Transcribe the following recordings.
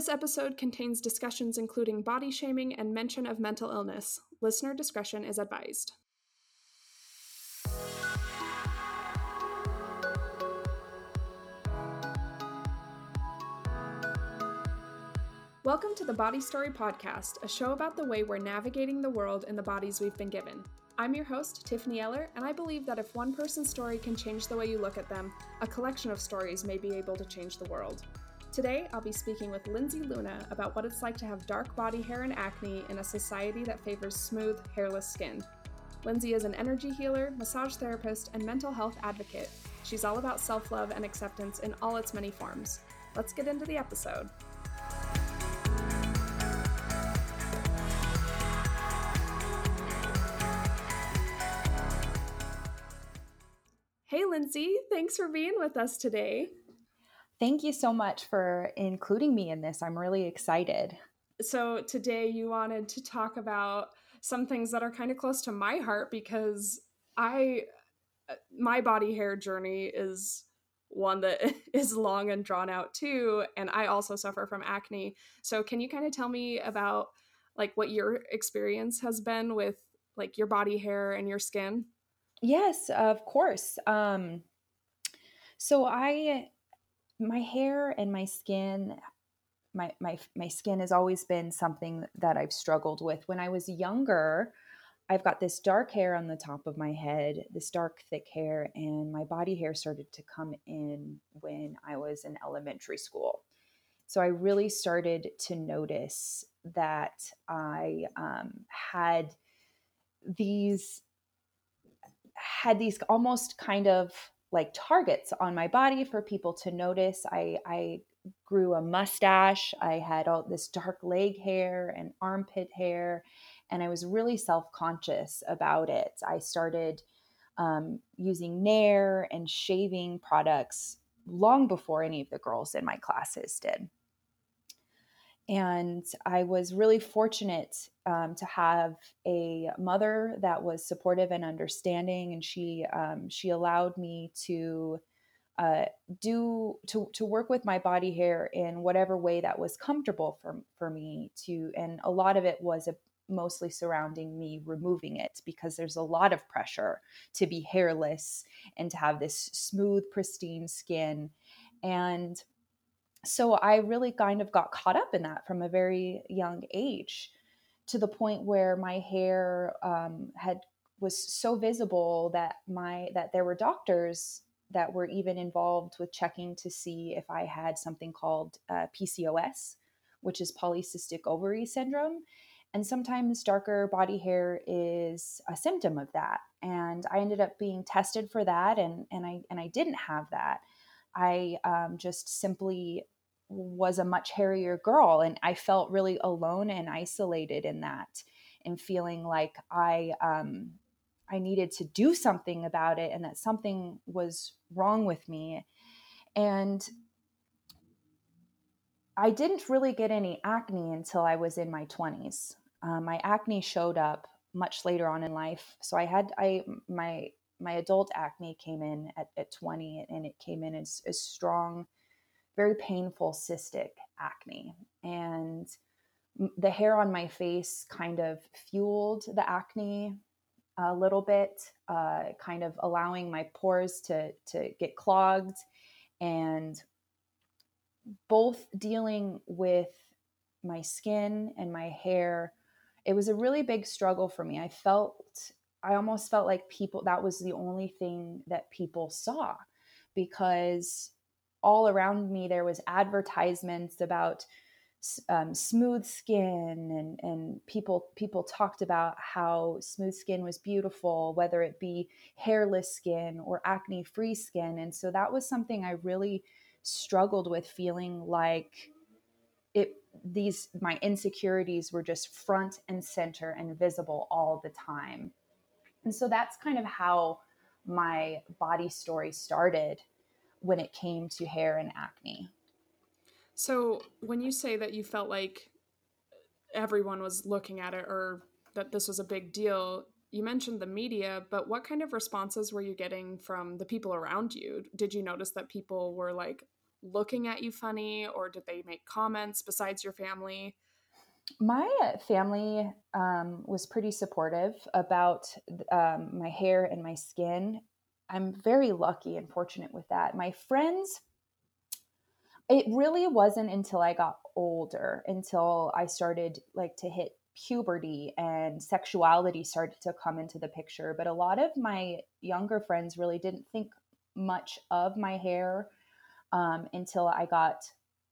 This episode contains discussions including body shaming and mention of mental illness. Listener discretion is advised. Welcome to the Body Story Podcast, a show about the way we're navigating the world in the bodies we've been given. I'm your host, Tiffany Eller, and I believe that if one person's story can change the way you look at them, a collection of stories may be able to change the world. Today, I'll be speaking with Lindsey Luna about what it's like to have dark body hair and acne in a society that favors smooth, hairless skin. Lindsey is an energy healer, massage therapist, and mental health advocate. She's all about self love and acceptance in all its many forms. Let's get into the episode. Hey, Lindsey, thanks for being with us today. Thank you so much for including me in this. I'm really excited. So, today you wanted to talk about some things that are kind of close to my heart because I, uh, my body hair journey is one that is long and drawn out too. And I also suffer from acne. So, can you kind of tell me about like what your experience has been with like your body hair and your skin? Yes, of course. Um, so I, my hair and my skin, my my my skin has always been something that I've struggled with. When I was younger, I've got this dark hair on the top of my head, this dark thick hair, and my body hair started to come in when I was in elementary school. So I really started to notice that I um, had these had these almost kind of like targets on my body for people to notice. I, I grew a mustache. I had all this dark leg hair and armpit hair, and I was really self conscious about it. I started um, using Nair and shaving products long before any of the girls in my classes did. And I was really fortunate um, to have a mother that was supportive and understanding, and she um, she allowed me to uh, do to to work with my body hair in whatever way that was comfortable for for me to. And a lot of it was a, mostly surrounding me removing it because there's a lot of pressure to be hairless and to have this smooth, pristine skin. And so I really kind of got caught up in that from a very young age to the point where my hair um, had was so visible that my that there were doctors that were even involved with checking to see if I had something called uh, PCOS, which is polycystic ovary syndrome. And sometimes darker body hair is a symptom of that. And I ended up being tested for that, and and I and I didn't have that. I um, just simply was a much hairier girl, and I felt really alone and isolated in that, and feeling like I um, I needed to do something about it, and that something was wrong with me, and I didn't really get any acne until I was in my twenties. Um, my acne showed up much later on in life, so I had I my my adult acne came in at, at 20 and it came in as, as strong very painful cystic acne. And the hair on my face kind of fueled the acne a little bit uh, kind of allowing my pores to to get clogged. And both dealing with my skin and my hair it was a really big struggle for me. I felt I almost felt like people that was the only thing that people saw because all around me there was advertisements about um, smooth skin and and people people talked about how smooth skin was beautiful whether it be hairless skin or acne free skin. And so that was something i really struggled with feeling like it these my insecurities were just front and center and visible all the time and so that's kind of how my body story started when it came to hair and acne. So, when you say that you felt like everyone was looking at it or that this was a big deal, you mentioned the media, but what kind of responses were you getting from the people around you? Did you notice that people were like looking at you funny or did they make comments besides your family? My family um, was pretty supportive about um, my hair and my skin. I'm very lucky and fortunate with that. My friends, it really wasn't until I got older, until I started like to hit puberty and sexuality started to come into the picture. But a lot of my younger friends really didn't think much of my hair um, until I got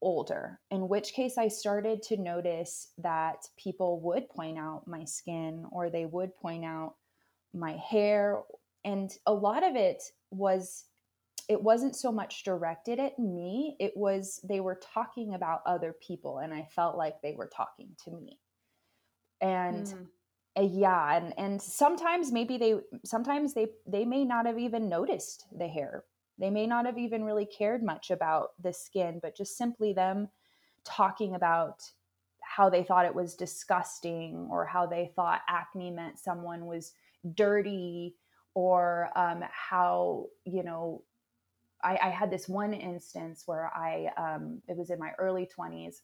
older, in which case I started to notice that people would point out my skin or they would point out my hair. And a lot of it was, it wasn't so much directed at me, it was they were talking about other people, and I felt like they were talking to me. And mm. uh, yeah, and, and sometimes maybe they, sometimes they, they may not have even noticed the hair they may not have even really cared much about the skin, but just simply them talking about how they thought it was disgusting or how they thought acne meant someone was dirty or um, how, you know, I, I, had this one instance where I, um, it was in my early 20s,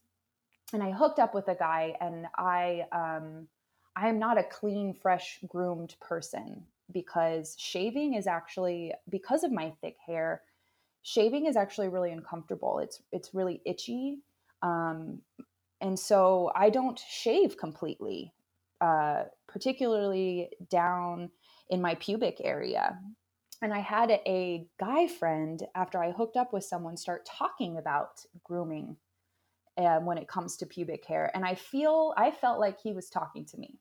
and I hooked up with a guy, and I, um, I am not a clean, fresh, groomed person because shaving is actually because of my thick hair shaving is actually really uncomfortable. It's it's really itchy um, and so i don't shave completely uh, particularly down in my pubic area. And i had a guy friend after i hooked up with someone start talking about grooming uh, when it comes to pubic hair and i feel i felt like he was talking to me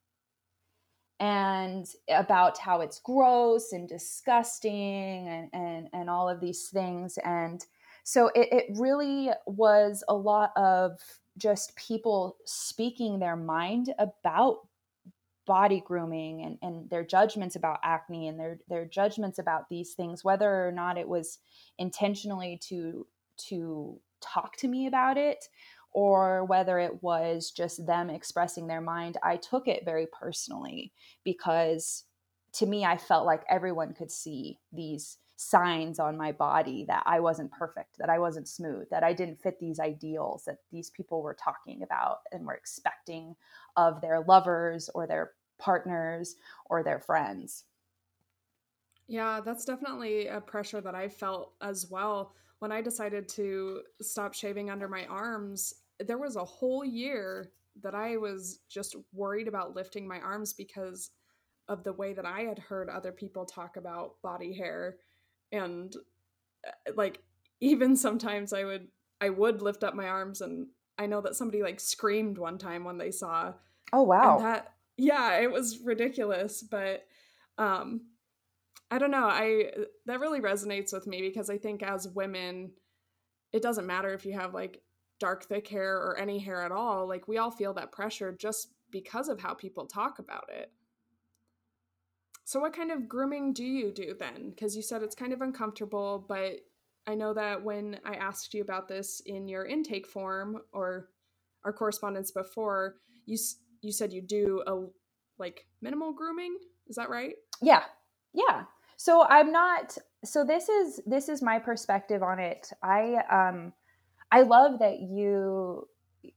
and about how it's gross and disgusting and, and, and all of these things. And so it, it really was a lot of just people speaking their mind about body grooming and, and their judgments about acne and their their judgments about these things, whether or not it was intentionally to to talk to me about it or whether it was just them expressing their mind, I took it very personally because to me, I felt like everyone could see these signs on my body that I wasn't perfect, that I wasn't smooth, that I didn't fit these ideals that these people were talking about and were expecting of their lovers or their partners or their friends. Yeah, that's definitely a pressure that I felt as well. When I decided to stop shaving under my arms, there was a whole year that I was just worried about lifting my arms because of the way that I had heard other people talk about body hair and uh, like even sometimes I would I would lift up my arms and I know that somebody like screamed one time when they saw Oh wow. that yeah, it was ridiculous, but um I don't know, I that really resonates with me because I think as women it doesn't matter if you have like dark thick hair or any hair at all like we all feel that pressure just because of how people talk about it. So what kind of grooming do you do then? Because you said it's kind of uncomfortable but i know that when i asked you about this in your intake form or our correspondence before you you said you do a like minimal grooming? Is that right? Yeah. Yeah. So i'm not so this is this is my perspective on it. I um I love that you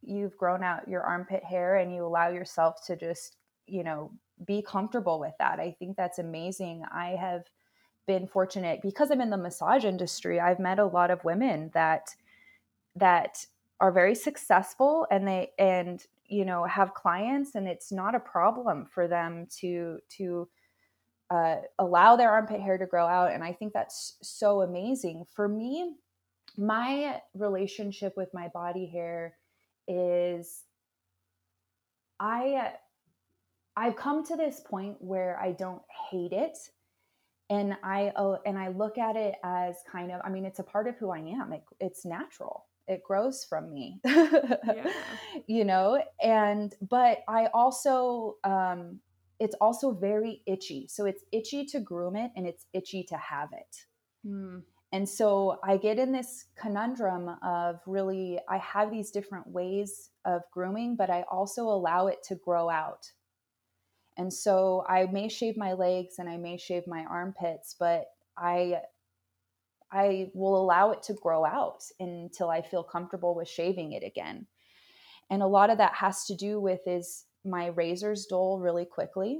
you've grown out your armpit hair and you allow yourself to just, you know, be comfortable with that. I think that's amazing. I have been fortunate because I'm in the massage industry. I've met a lot of women that that are very successful and they and you know have clients and it's not a problem for them to to uh, allow their armpit hair to grow out and i think that's so amazing for me my relationship with my body hair is I I've come to this point where I don't hate it and I oh, and I look at it as kind of I mean it's a part of who I am. It, it's natural. It grows from me. yeah. You know, and but I also um it's also very itchy. So it's itchy to groom it and it's itchy to have it. Mm. And so I get in this conundrum of really, I have these different ways of grooming, but I also allow it to grow out. And so I may shave my legs and I may shave my armpits, but I I will allow it to grow out until I feel comfortable with shaving it again. And a lot of that has to do with is my razors dull really quickly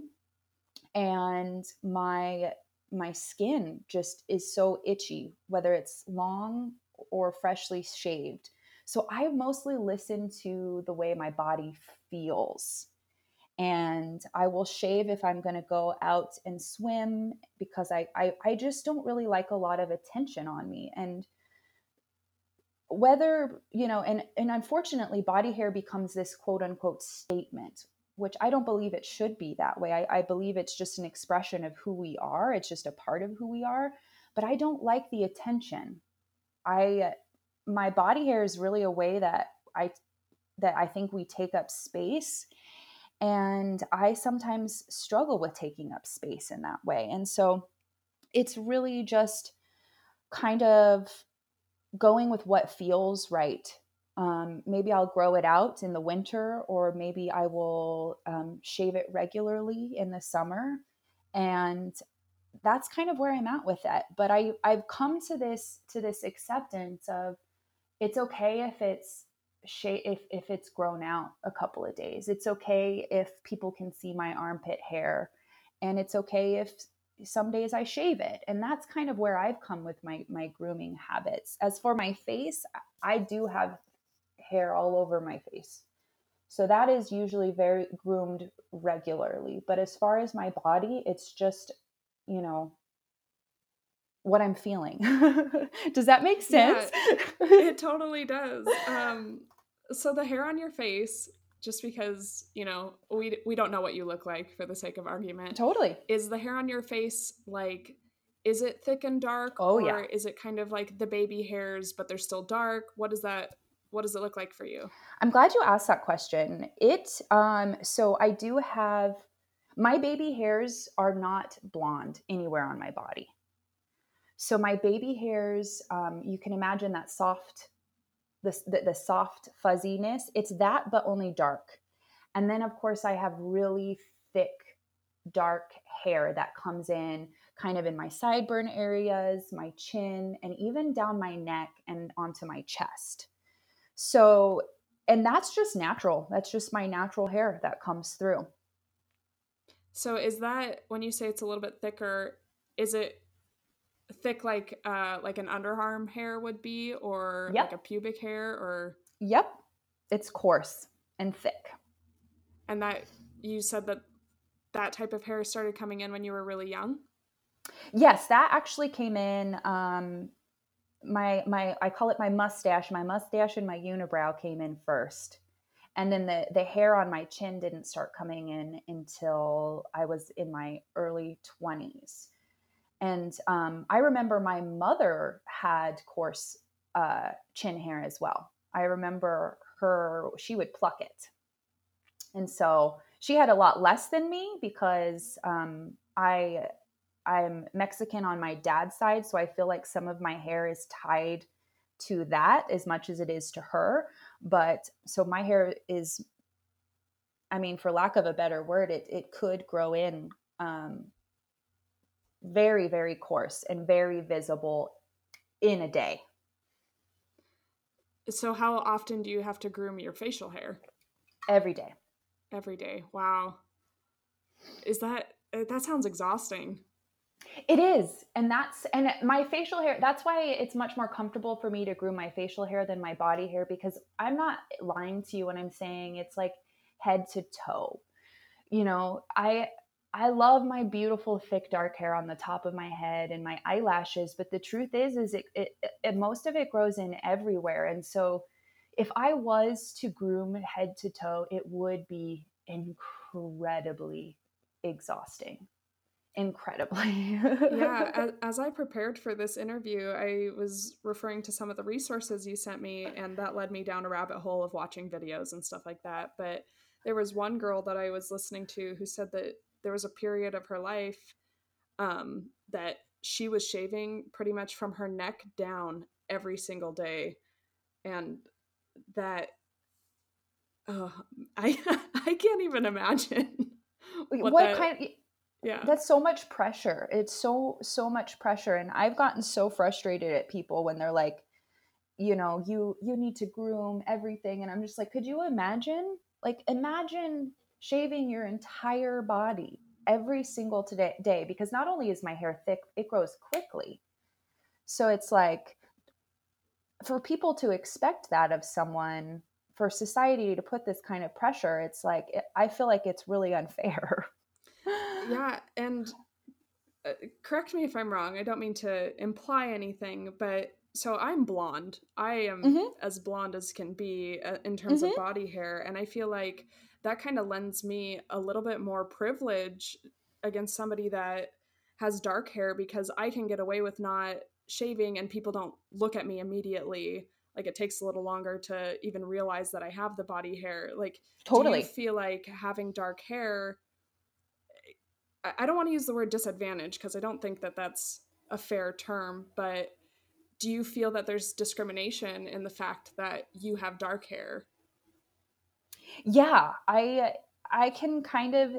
and my my skin just is so itchy whether it's long or freshly shaved. So I mostly listen to the way my body feels and I will shave if I'm going to go out and swim because I, I, I just don't really like a lot of attention on me. And whether, you know, and, and unfortunately, body hair becomes this quote unquote statement, which I don't believe it should be that way. I, I believe it's just an expression of who we are, it's just a part of who we are. But I don't like the attention. I, my body hair is really a way that I, that I think we take up space and I sometimes struggle with taking up space in that way. And so it's really just kind of going with what feels right. Um, maybe I'll grow it out in the winter, or maybe I will um, shave it regularly in the summer. And that's kind of where I'm at with it. But I, I've come to this to this acceptance of it's okay if it's if if it's grown out a couple of days. It's okay if people can see my armpit hair and it's okay if some days I shave it. And that's kind of where I've come with my my grooming habits. As for my face, I do have hair all over my face. So that is usually very groomed regularly. But as far as my body, it's just, you know, what I'm feeling. does that make sense? Yeah, it totally does. Um, so the hair on your face, just because you know we we don't know what you look like for the sake of argument. Totally. Is the hair on your face like? Is it thick and dark? Oh or yeah. Is it kind of like the baby hairs, but they're still dark? What does that? What does it look like for you? I'm glad you asked that question. It um so I do have my baby hairs are not blonde anywhere on my body. So my baby hairs, um, you can imagine that soft the, the, the soft fuzziness. It's that, but only dark. And then, of course, I have really thick, dark hair that comes in kind of in my sideburn areas, my chin, and even down my neck and onto my chest. So, and that's just natural. That's just my natural hair that comes through. So, is that when you say it's a little bit thicker, is it thick like uh like an underarm hair would be or yep. like a pubic hair or Yep. It's coarse and thick. And that you said that that type of hair started coming in when you were really young? Yes, that actually came in um my my I call it my mustache. My mustache and my unibrow came in first. And then the the hair on my chin didn't start coming in until I was in my early 20s. And um, I remember my mother had coarse uh, chin hair as well. I remember her, she would pluck it. And so she had a lot less than me because um, I, I'm Mexican on my dad's side. So I feel like some of my hair is tied to that as much as it is to her. But so my hair is, I mean, for lack of a better word, it, it could grow in um, very, very coarse and very visible in a day. So, how often do you have to groom your facial hair? Every day. Every day. Wow. Is that, that sounds exhausting. It is. And that's, and my facial hair, that's why it's much more comfortable for me to groom my facial hair than my body hair because I'm not lying to you when I'm saying it's like head to toe. You know, I, I love my beautiful thick dark hair on the top of my head and my eyelashes, but the truth is is it, it, it, most of it grows in everywhere. And so if I was to groom head to toe, it would be incredibly exhausting. Incredibly. yeah, as, as I prepared for this interview, I was referring to some of the resources you sent me, and that led me down a rabbit hole of watching videos and stuff like that. But there was one girl that I was listening to who said that there was a period of her life um, that she was shaving pretty much from her neck down every single day and that uh, i i can't even imagine what, what that, kind of yeah. That's so much pressure. It's so so much pressure and I've gotten so frustrated at people when they're like you know, you you need to groom everything and I'm just like, could you imagine? Like imagine shaving your entire body every single today, day because not only is my hair thick, it grows quickly. So it's like for people to expect that of someone, for society to put this kind of pressure, it's like I feel like it's really unfair. yeah, and uh, correct me if I'm wrong. I don't mean to imply anything, but so I'm blonde. I am mm-hmm. as blonde as can be uh, in terms mm-hmm. of body hair, and I feel like that kind of lends me a little bit more privilege against somebody that has dark hair because I can get away with not shaving and people don't look at me immediately. Like it takes a little longer to even realize that I have the body hair. Like totally feel like having dark hair I don't want to use the word disadvantage because I don't think that that's a fair term, but do you feel that there's discrimination in the fact that you have dark hair? Yeah, I I can kind of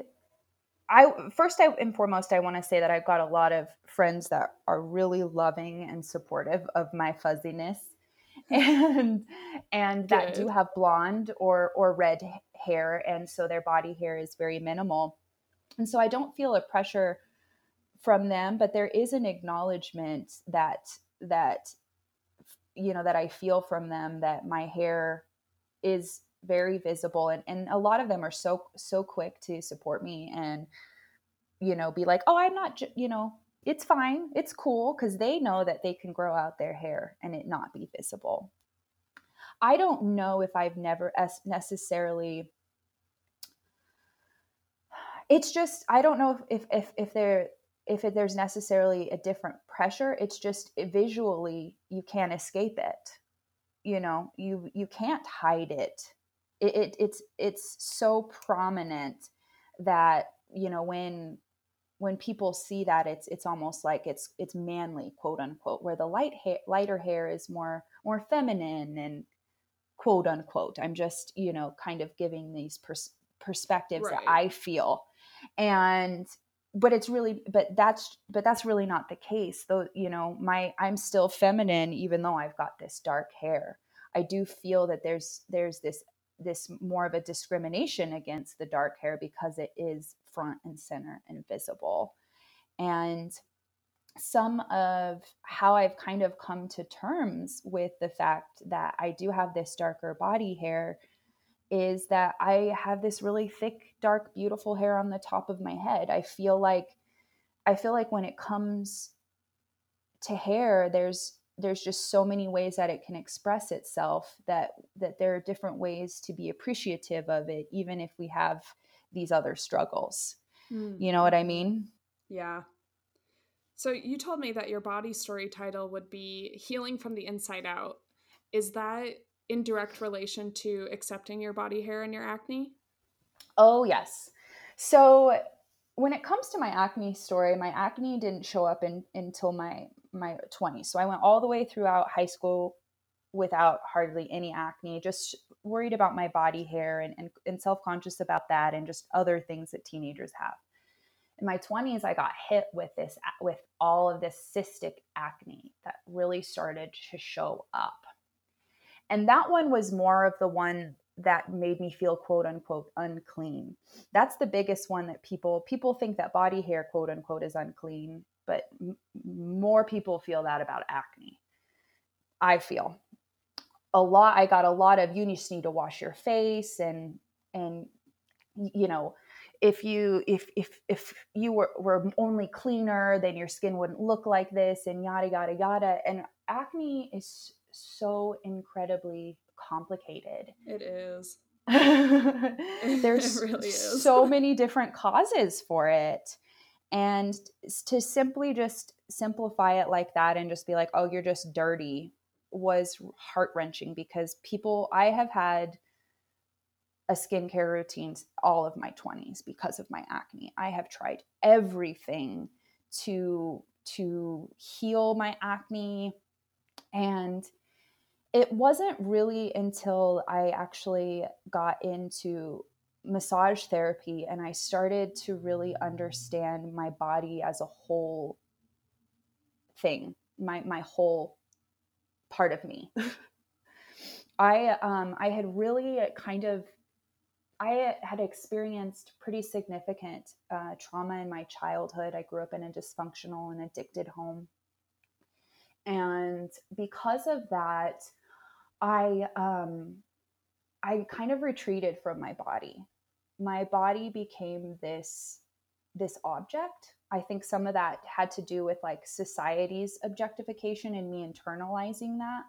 I first I, and foremost I want to say that I've got a lot of friends that are really loving and supportive of my fuzziness and and Good. that do have blonde or or red hair and so their body hair is very minimal. And so I don't feel a pressure from them, but there is an acknowledgement that that you know that I feel from them that my hair is very visible and, and a lot of them are so so quick to support me and you know be like oh i'm not you know it's fine. It's cool because they know that they can grow out their hair and it not be visible. I don't know if i've never necessarily it's just i don't know if if if there if it, there's necessarily a different pressure it's just visually you can't escape it. You know you you can't hide it. It, it it's it's so prominent that you know when when people see that it's it's almost like it's it's manly quote unquote where the light hair lighter hair is more more feminine and quote unquote. I'm just you know kind of giving these pers- perspectives right. that i feel and but it's really but that's but that's really not the case though you know my i'm still feminine even though i've got this dark hair i do feel that there's there's this this more of a discrimination against the dark hair because it is front and center and visible. And some of how I've kind of come to terms with the fact that I do have this darker body hair is that I have this really thick, dark, beautiful hair on the top of my head. I feel like I feel like when it comes to hair, there's there's just so many ways that it can express itself that that there are different ways to be appreciative of it even if we have these other struggles mm. you know what i mean yeah so you told me that your body story title would be healing from the inside out is that in direct relation to accepting your body hair and your acne oh yes so when it comes to my acne story my acne didn't show up in, until my my 20s. So I went all the way throughout high school without hardly any acne, just worried about my body hair and, and, and self conscious about that and just other things that teenagers have. In my 20s, I got hit with this, with all of this cystic acne that really started to show up. And that one was more of the one that made me feel quote unquote unclean. That's the biggest one that people people think that body hair quote unquote is unclean but m- more people feel that about acne. I feel a lot. I got a lot of you just need to wash your face and and you know if you if if if you were, were only cleaner then your skin wouldn't look like this and yada yada yada and acne is so incredibly complicated it is there's it really is. so many different causes for it and to simply just simplify it like that and just be like, oh, you're just dirty was heart wrenching because people, I have had a skincare routine all of my 20s because of my acne. I have tried everything to to heal my acne and it wasn't really until I actually got into massage therapy and I started to really understand my body as a whole thing, my my whole part of me. I um, I had really kind of I had experienced pretty significant uh, trauma in my childhood. I grew up in a dysfunctional and addicted home, and because of that, I um, I kind of retreated from my body. My body became this this object. I think some of that had to do with like society's objectification and me internalizing that.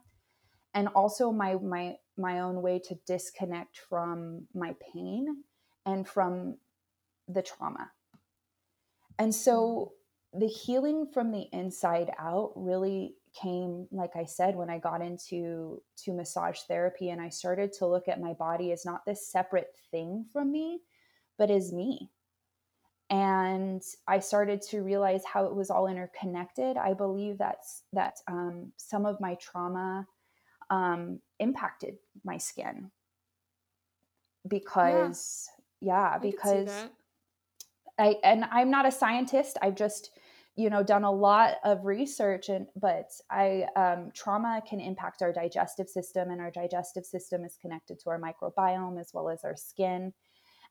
And also my my my own way to disconnect from my pain and from the trauma. And so the healing from the inside out really came like i said when i got into to massage therapy and i started to look at my body as not this separate thing from me but as me. And i started to realize how it was all interconnected. I believe that's that um, some of my trauma um, impacted my skin. Because yeah, yeah because I and I'm not a scientist. I've just you know done a lot of research and but i um, trauma can impact our digestive system and our digestive system is connected to our microbiome as well as our skin.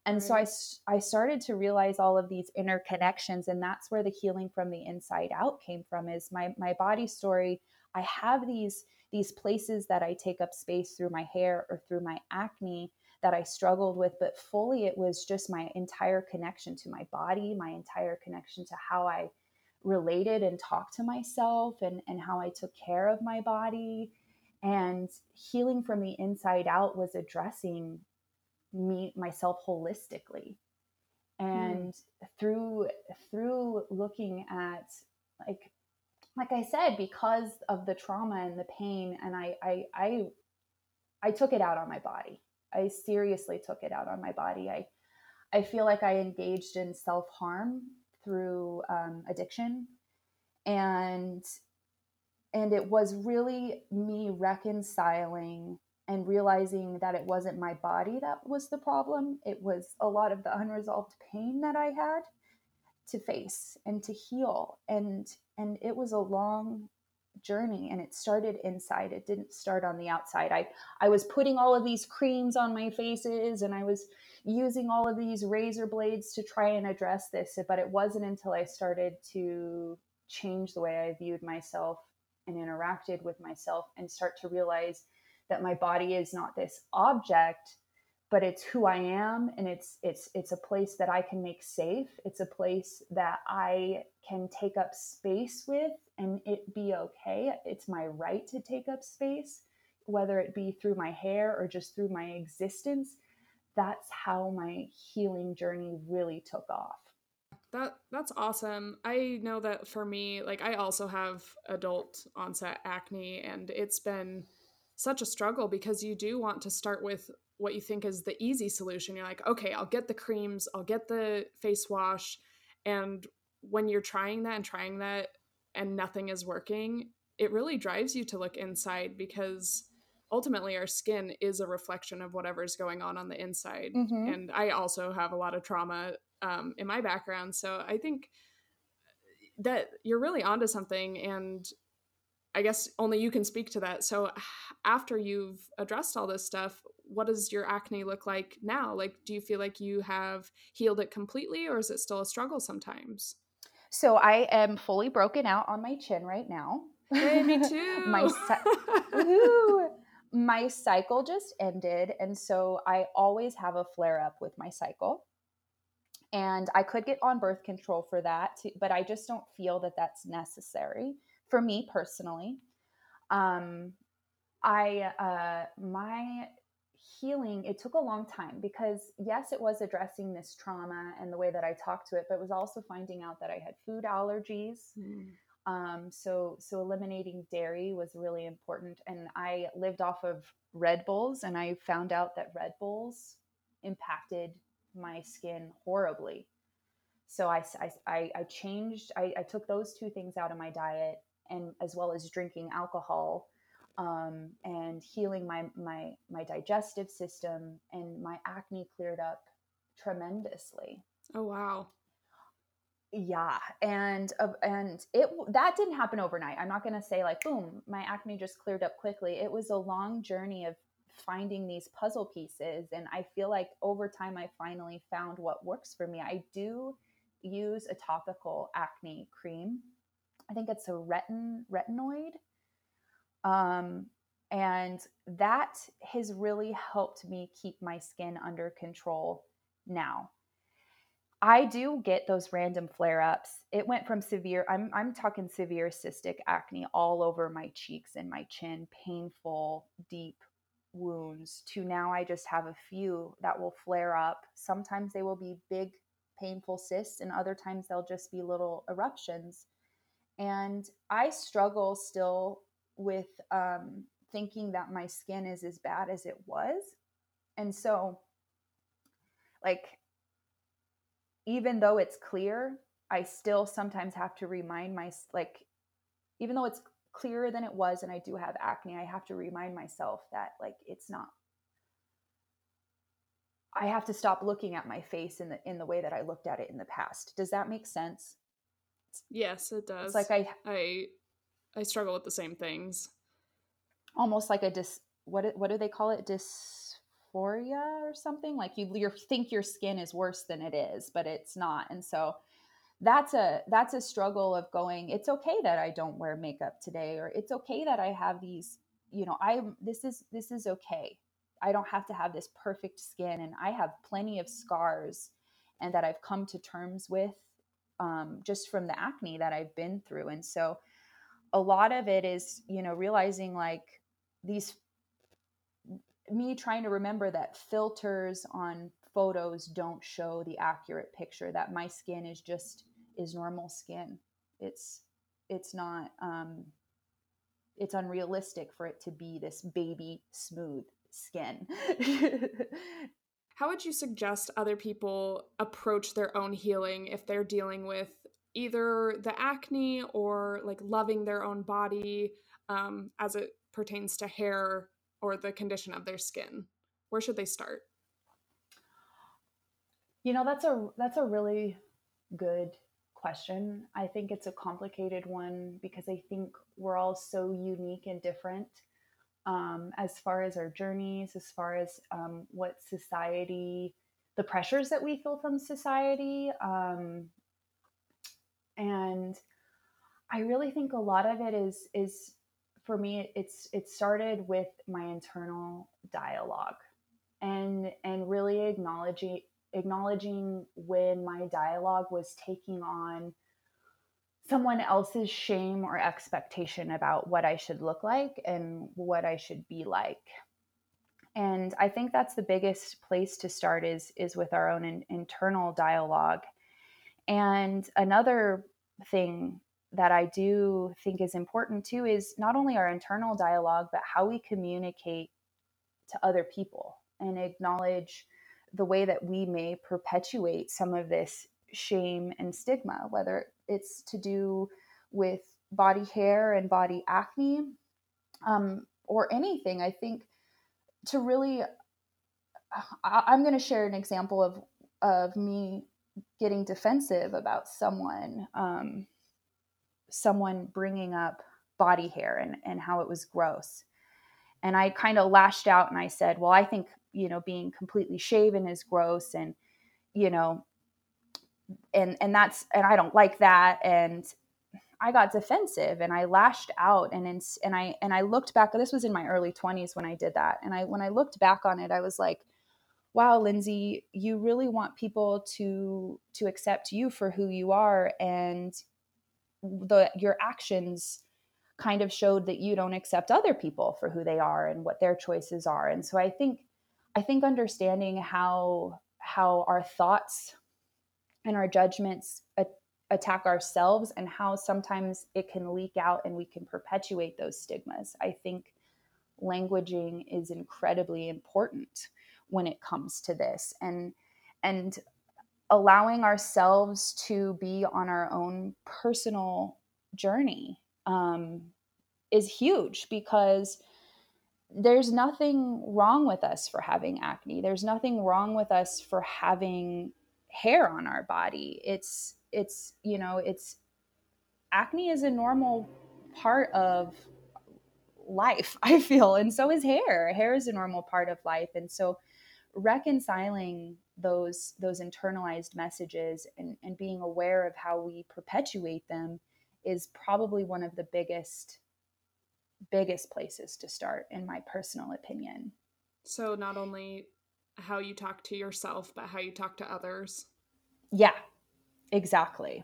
And so I, I started to realize all of these interconnections and that's where the healing from the inside out came from is my my body story. I have these these places that i take up space through my hair or through my acne that I struggled with, but fully it was just my entire connection to my body, my entire connection to how I related and talked to myself and, and how I took care of my body. And healing from the inside out was addressing me myself holistically. And mm. through through looking at like like I said, because of the trauma and the pain, and I I I, I took it out on my body. I seriously took it out on my body. I I feel like I engaged in self harm through um, addiction. And and it was really me reconciling and realizing that it wasn't my body that was the problem. It was a lot of the unresolved pain that i had to face and to heal. And and it was a long journey and it started inside it didn't start on the outside i i was putting all of these creams on my faces and i was using all of these razor blades to try and address this but it wasn't until i started to change the way i viewed myself and interacted with myself and start to realize that my body is not this object but it's who I am and it's it's it's a place that I can make safe. It's a place that I can take up space with and it be okay. It's my right to take up space, whether it be through my hair or just through my existence. That's how my healing journey really took off. That that's awesome. I know that for me, like I also have adult onset acne and it's been such a struggle because you do want to start with what you think is the easy solution. You're like, okay, I'll get the creams, I'll get the face wash. And when you're trying that and trying that and nothing is working, it really drives you to look inside because ultimately our skin is a reflection of whatever's going on on the inside. Mm-hmm. And I also have a lot of trauma um, in my background. So I think that you're really onto something. And I guess only you can speak to that. So after you've addressed all this stuff, what does your acne look like now? Like, do you feel like you have healed it completely or is it still a struggle sometimes? So I am fully broken out on my chin right now. Hey, me too. my, my cycle just ended. And so I always have a flare up with my cycle. And I could get on birth control for that, too, but I just don't feel that that's necessary for me personally. Um, I uh, my healing it took a long time because yes it was addressing this trauma and the way that i talked to it but it was also finding out that i had food allergies mm. um, so so eliminating dairy was really important and i lived off of red bulls and i found out that red bulls impacted my skin horribly so i i, I changed I, I took those two things out of my diet and as well as drinking alcohol um, and healing my my my digestive system and my acne cleared up tremendously. Oh wow. Yeah, and uh, and it that didn't happen overnight. I'm not going to say like boom, my acne just cleared up quickly. It was a long journey of finding these puzzle pieces and I feel like over time I finally found what works for me. I do use a topical acne cream. I think it's a retin retinoid. Um, and that has really helped me keep my skin under control now. I do get those random flare ups. It went from severe, I'm, I'm talking severe cystic acne all over my cheeks and my chin, painful, deep wounds, to now I just have a few that will flare up. Sometimes they will be big, painful cysts, and other times they'll just be little eruptions. And I struggle still with um, thinking that my skin is as bad as it was. And so, like, even though it's clear, I still sometimes have to remind my like even though it's clearer than it was and I do have acne, I have to remind myself that like it's not I have to stop looking at my face in the in the way that I looked at it in the past. Does that make sense? Yes, it does. It's like I I I struggle with the same things. Almost like a dis what what do they call it? Dysphoria or something? Like you you think your skin is worse than it is, but it's not. And so that's a that's a struggle of going it's okay that i don't wear makeup today or it's okay that i have these you know i this is this is okay i don't have to have this perfect skin and i have plenty of scars and that i've come to terms with um, just from the acne that i've been through and so a lot of it is you know realizing like these me trying to remember that filters on photos don't show the accurate picture that my skin is just is normal skin. It's it's not um, it's unrealistic for it to be this baby smooth skin. How would you suggest other people approach their own healing if they're dealing with either the acne or like loving their own body um, as it pertains to hair or the condition of their skin? Where should they start? You know, that's a that's a really good question. I think it's a complicated one because I think we're all so unique and different um, as far as our journeys, as far as um, what society, the pressures that we feel from society. Um, and I really think a lot of it is is for me it's it started with my internal dialogue and and really acknowledging acknowledging when my dialogue was taking on someone else's shame or expectation about what I should look like and what I should be like. And I think that's the biggest place to start is is with our own in, internal dialogue. And another thing that I do think is important too is not only our internal dialogue but how we communicate to other people and acknowledge the way that we may perpetuate some of this shame and stigma, whether it's to do with body hair and body acne um, or anything. I think to really, I, am going to share an example of of me getting defensive about someone, um, someone bringing up body hair and and how it was gross. And I kind of lashed out and I said, "Well, I think you know being completely shaven is gross and you know and and that's and I don't like that and I got defensive and I lashed out and and I and I looked back this was in my early 20s when I did that and I when I looked back on it I was like wow Lindsey you really want people to to accept you for who you are and the your actions kind of showed that you don't accept other people for who they are and what their choices are and so I think I think understanding how how our thoughts and our judgments a- attack ourselves and how sometimes it can leak out and we can perpetuate those stigmas. I think languaging is incredibly important when it comes to this and and allowing ourselves to be on our own personal journey um, is huge because there's nothing wrong with us for having acne. There's nothing wrong with us for having hair on our body. It's it's you know, it's acne is a normal part of life, I feel, and so is hair. Hair is a normal part of life. And so reconciling those those internalized messages and, and being aware of how we perpetuate them is probably one of the biggest biggest places to start in my personal opinion. So not only how you talk to yourself but how you talk to others. Yeah exactly.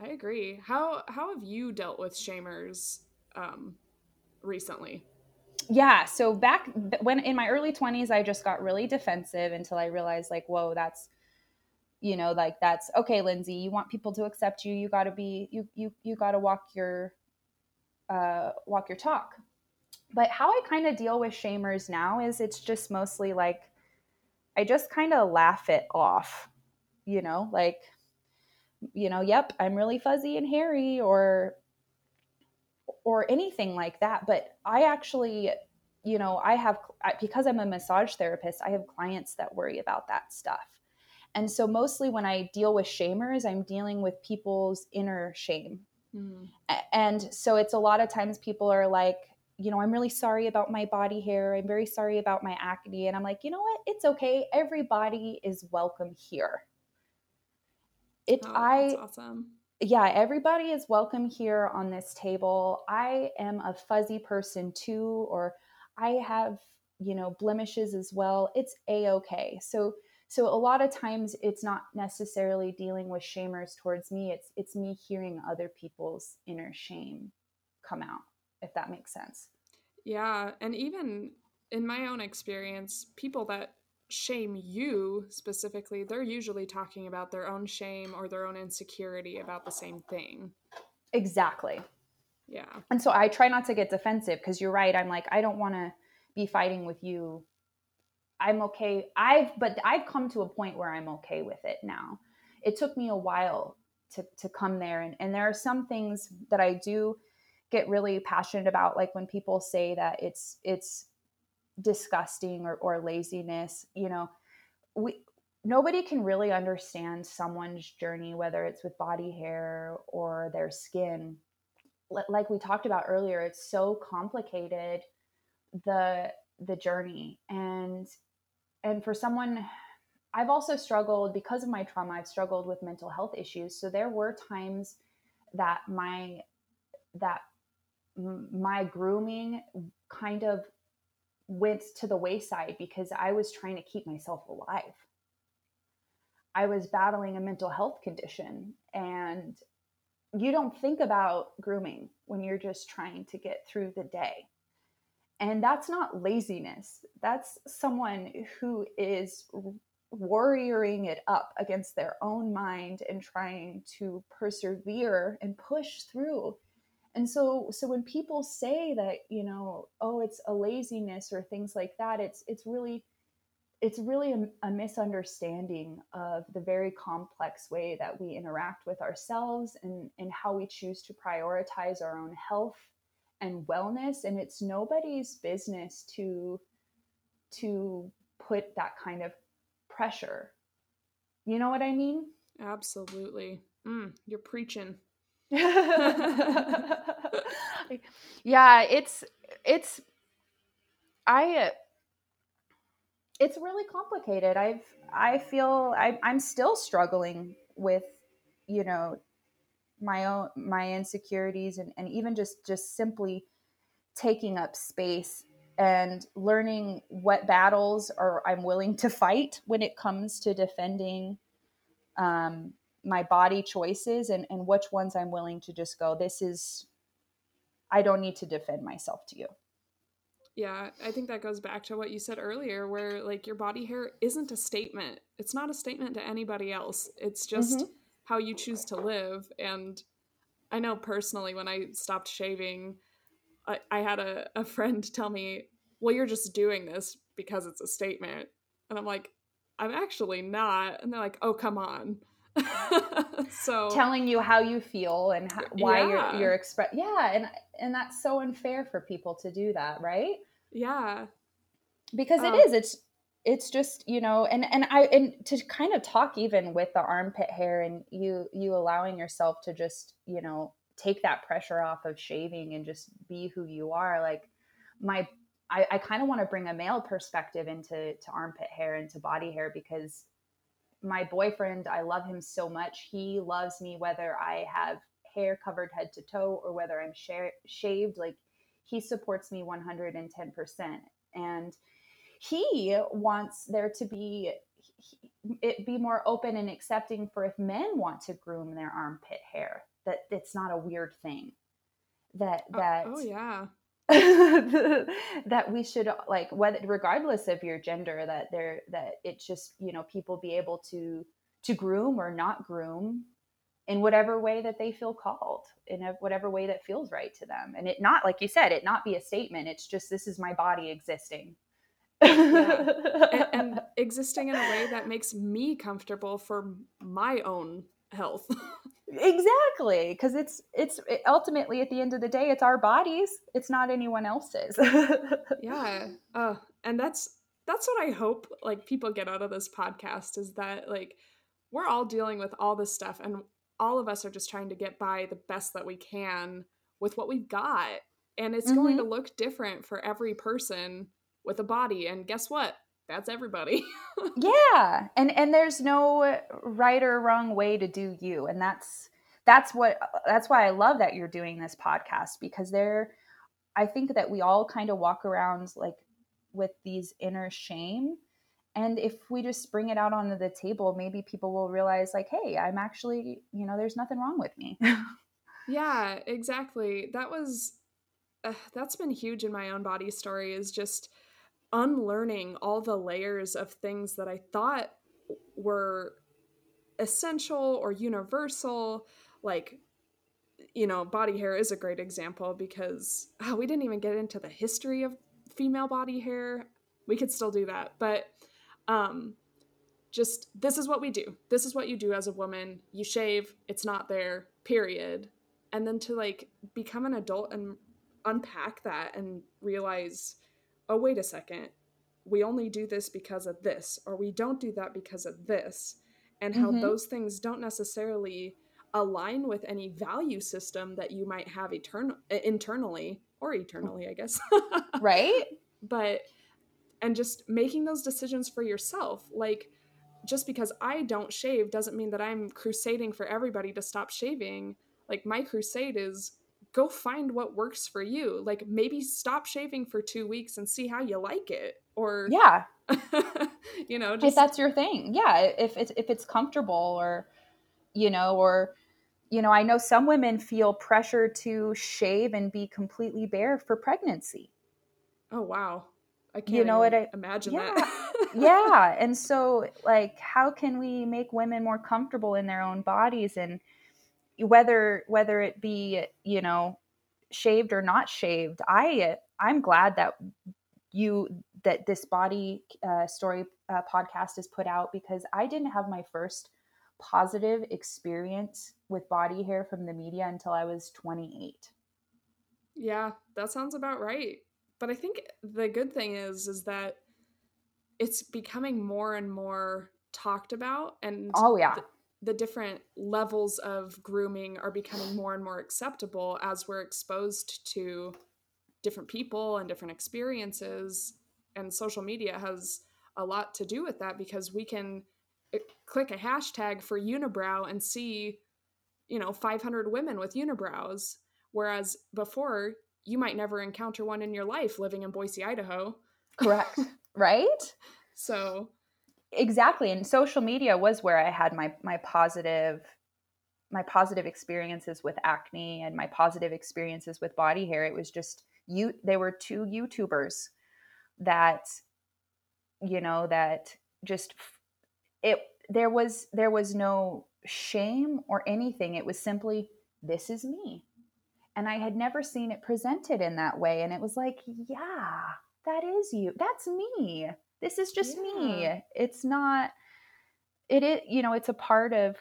I agree. How how have you dealt with shamers um recently yeah so back when in my early 20s i just got really defensive until i realized like whoa that's you know like that's okay lindsey you want people to accept you you got to be you you you got to walk your uh walk your talk. But how i kind of deal with shamers now is it's just mostly like i just kind of laugh it off you know like you know yep i'm really fuzzy and hairy or or anything like that but i actually you know i have because i'm a massage therapist i have clients that worry about that stuff. And so mostly when i deal with shamers i'm dealing with people's inner shame. Mm. and so it's a lot of times people are like you know i'm really sorry about my body hair. I'm very sorry about my acne. And i'm like you know what? It's okay. Everybody is welcome here. It oh, i awesome yeah, everybody is welcome here on this table. I am a fuzzy person too, or I have, you know, blemishes as well. It's a okay. So, so a lot of times it's not necessarily dealing with shamers towards me. It's it's me hearing other people's inner shame come out, if that makes sense. Yeah, and even in my own experience, people that shame you specifically, they're usually talking about their own shame or their own insecurity about the same thing. Exactly. Yeah. And so I try not to get defensive because you're right. I'm like, I don't want to be fighting with you. I'm okay. I've, but I've come to a point where I'm okay with it now. It took me a while to, to come there. And, and there are some things that I do get really passionate about. Like when people say that it's, it's disgusting or, or laziness you know we nobody can really understand someone's journey whether it's with body hair or their skin. Like we talked about earlier it's so complicated the the journey. And and for someone i've also struggled because of my trauma i've struggled with mental health issues. So there were times that my that my grooming kind of went to the wayside because I was trying to keep myself alive. I was battling a mental health condition and you don't think about grooming when you're just trying to get through the day. And that's not laziness. That's someone who is warrioring it up against their own mind and trying to persevere and push through and so so when people say that you know oh it's a laziness or things like that it's it's really it's really a, a, misunderstanding of the very complex way that we interact with ourselves and, and how we choose to prioritize our own health and wellness. And it's nobody's business to to put that kind of pressure. You know what i mean? Absolutely. Mm, you're preaching yeah, it's it's I it's really complicated. I've I feel I, I'm still struggling with you know my own my insecurities and, and even just just simply taking up space and learning what battles are I'm willing to fight when it comes to defending um, my body choices and, and which ones I'm willing to just go, this is, I don't need to defend myself to you. Yeah, I think that goes back to what you said earlier, where like your body hair isn't a statement. It's not a statement to anybody else. It's just mm-hmm. how you choose to live. And I know personally, when I stopped shaving, I, I had a, a friend tell me, Well, you're just doing this because it's a statement. And I'm like, I'm actually not. And they're like, Oh, come on. so telling you how you feel and how, why yeah. you're you're express yeah and and that's so unfair for people to do that right Yeah. Because it oh. is. It's it's just you know and and i and to kind of talk even with the armpit hair and you you allowing yourself to just you know take that pressure off of shaving and just be who you are like my i, I kind of want to bring a male perspective into to armpit hair and to body hair because my boyfriend i love him so much. He loves me whether i have hair covered head to toe or whether i'm sh- shaved like he supports me 110% and he wants there to be it be more open and accepting for if men want to groom their armpit hair that it's not a weird thing. That that oh, oh yeah that we should uh, like whether regardless of your gender that there that it's just you know people be able to to groom or not groom in whatever way that they feel called in a, whatever way that feels right to them. And it not like you said it not be a statement it's just this is my body existing. Yeah. and, and existing in a way that makes me comfortable for my own health exactly because it's it's it, ultimately at the end of the day it's our bodies it's not anyone else's yeah uh, and that's that's what i hope like people get out of this podcast is that like we're all dealing with all this stuff and all of us are just trying to get by the best that we can with what we've got and it's mm-hmm. going to look different for every person with a body and guess what that's everybody. Yeah and and there's no right or wrong way to do you and that's that's what that's why i love that you're doing this podcast because there i think that we all kind of walk around like with these inner shame and if we just bring it out onto the table maybe people will realize like hey i'm actually you know there's nothing wrong with me. Yeah exactly. That was uh, that's been huge in my own body story is just unlearning all the layers of things that I thought were essential or universal like you know body hair is a great example because oh, we didn't even get into the history of female body hair. We could still do that but um just this is what we do. This is what you do as a woman. You shave it's not there period. And then to like become an adult and unpack that and realize oh, wait a second, we only do this because of this, or we don't do that because of this, and how mm-hmm. those things don't necessarily align with any value system that you might have eternal internally or eternally, I guess. right? But and just making those decisions for yourself, like just because I don't shave doesn't mean that I'm crusading for everybody to stop shaving. Like my crusade is go find what works for you. Like maybe stop shaving for two weeks and see how you like it. Or yeah, you know, just... if that's your thing, yeah. If it's if it's comfortable, or you know, or you know, I know some women feel pressure to shave and be completely bare for pregnancy. Oh wow. I can't you know what I, imagine yeah, that. yeah. And so like how can we make women more comfortable in their own bodies and whether whether it be you know shaved or not shaved i i'm glad that you that this body uh, story uh, podcast is put out because i didn't have my first positive experience with body hair from the media until i was 28 yeah that sounds about right. But i think the good thing is is that it's becoming more and more talked about and oh yeah. th- the different levels of grooming are becoming more and more acceptable as we're exposed to different people and different experiences and social media has a lot to do with that because we can eh, click a hashtag for unibrow and see you know 500 women with unibrows whereas before you might never encounter one in your life living in Boise, Idaho. Correct. right? So exactly and social media was where i had my my positive my positive experiences with acne and my positive experiences with body hair. It was just you they were two youtubers that you know that just it there was there was no shame or anything. It was simply this is me. And i had never seen it presented in that way and it was like yeah that is you. That's me this is just yeah. me it's not it is you know it's a part of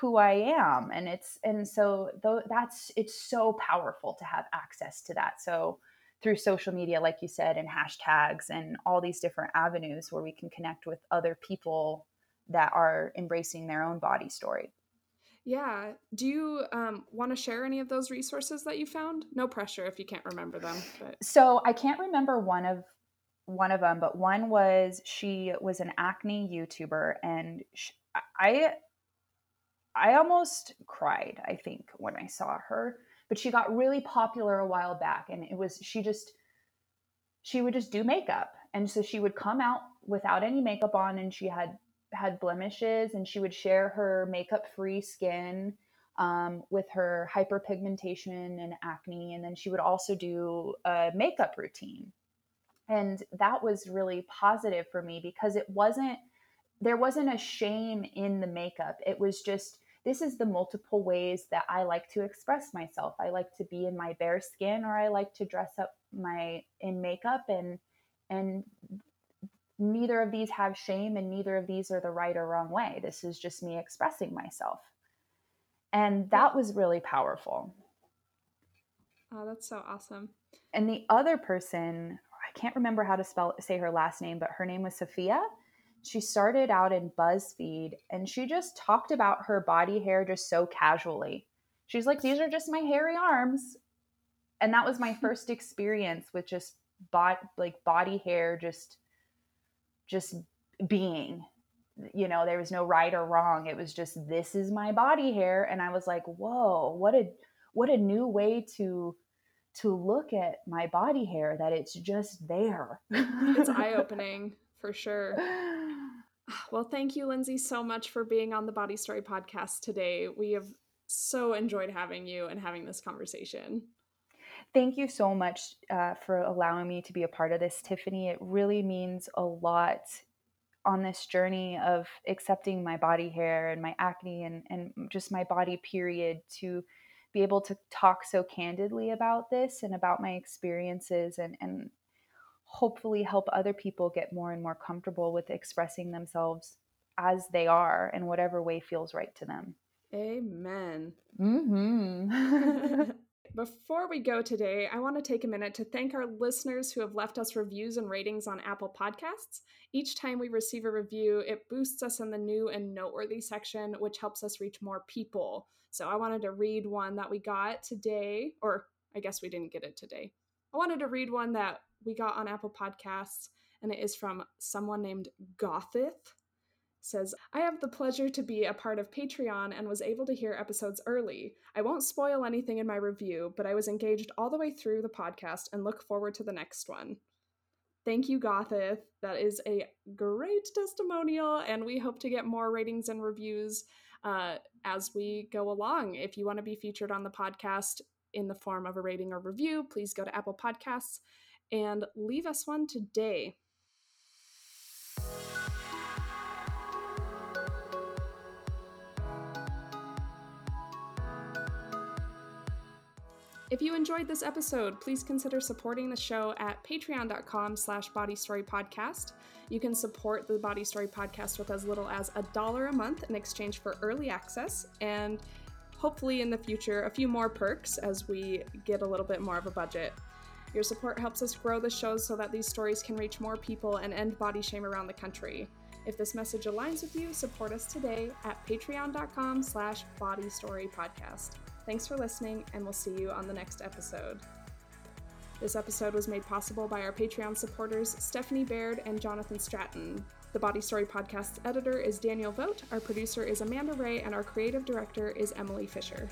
who i am and it's and so though that's it's so powerful to have access to that so through social media, like you said, and hashtags and all these different avenues where we can connect with other people that are embracing their own body story. Yeah. Do you um, want to share any of those resources that you found? No pressure if you can't remember them. But... So I can't remember one of one of them, but one was she was an acne YouTuber, and she, I I almost cried. I think when I saw her, but she got really popular a while back, and it was she just she would just do makeup, and so she would come out without any makeup on, and she had had blemishes, and she would share her makeup free skin um, with her hyperpigmentation and acne, and then she would also do a makeup routine and that was really positive for me because it wasn't there wasn't a shame in the makeup. It was just this is the multiple ways that i like to express myself. I like to be in my bare skin or i like to dress up my in makeup and and neither of these have shame and neither of these are the right or wrong way. This is just me expressing myself. And that was really powerful. Oh that's so awesome. And the other person I can't remember how to spell say her last name, but her name was Sophia. She started out in BuzzFeed and she just talked about her body hair just so casually. She's like, these are just my hairy arms. And that was my first experience with just bot like body hair just just being you know there was no right or wrong it was just this is my body hair and i was like whoa what a what a new way to to look at my body hair that it's just there. it's eye opening for sure. Well, thank you, Lindsey, so much for being on the Body Story podcast today. We have so enjoyed having you and having this conversation. Thank you so much uh, for allowing me to be a part of this, Tiffany. It really means a lot on this journey of accepting my body hair and my acne and, and just my body period to be able to talk so candidly about this and about my experiences and, and hopefully help other people get more and more comfortable with expressing themselves as they are in whatever way feels right to them. Amen. Mm-hmm. Before we go today, I want to take a minute to thank our listeners who have left us reviews and ratings on Apple Podcasts. Each time we receive a review, it boosts us in the new and noteworthy section, which helps us reach more people. So I wanted to read one that we got today, or I guess we didn't get it today. I wanted to read one that we got on Apple Podcasts, and it is from someone named Gothith. Says, I have the pleasure to be a part of Patreon and was able to hear episodes early. I won't spoil anything in my review, but I was engaged all the way through the podcast and look forward to the next one. Thank you, Gothith. That is a great testimonial, and we hope to get more ratings and reviews uh, as we go along. If you want to be featured on the podcast in the form of a rating or review, please go to Apple Podcasts and leave us one today. If you enjoyed this episode, please consider supporting the show at patreon.com slash bodystorypodcast. You can support the Body Story Podcast with as little as a dollar a month in exchange for early access and hopefully in the future a few more perks as we get a little bit more of a budget. Your support helps us grow the show so that these stories can reach more people and end body shame around the country. If this message aligns with you, support us today at patreon.com slash bodystorypodcast. Thanks for listening, and we'll see you on the next episode. This episode was made possible by our Patreon supporters, Stephanie Baird and Jonathan Stratton. The Body Story Podcast's editor is Daniel Vogt, our producer is Amanda Ray, and our creative director is Emily Fisher.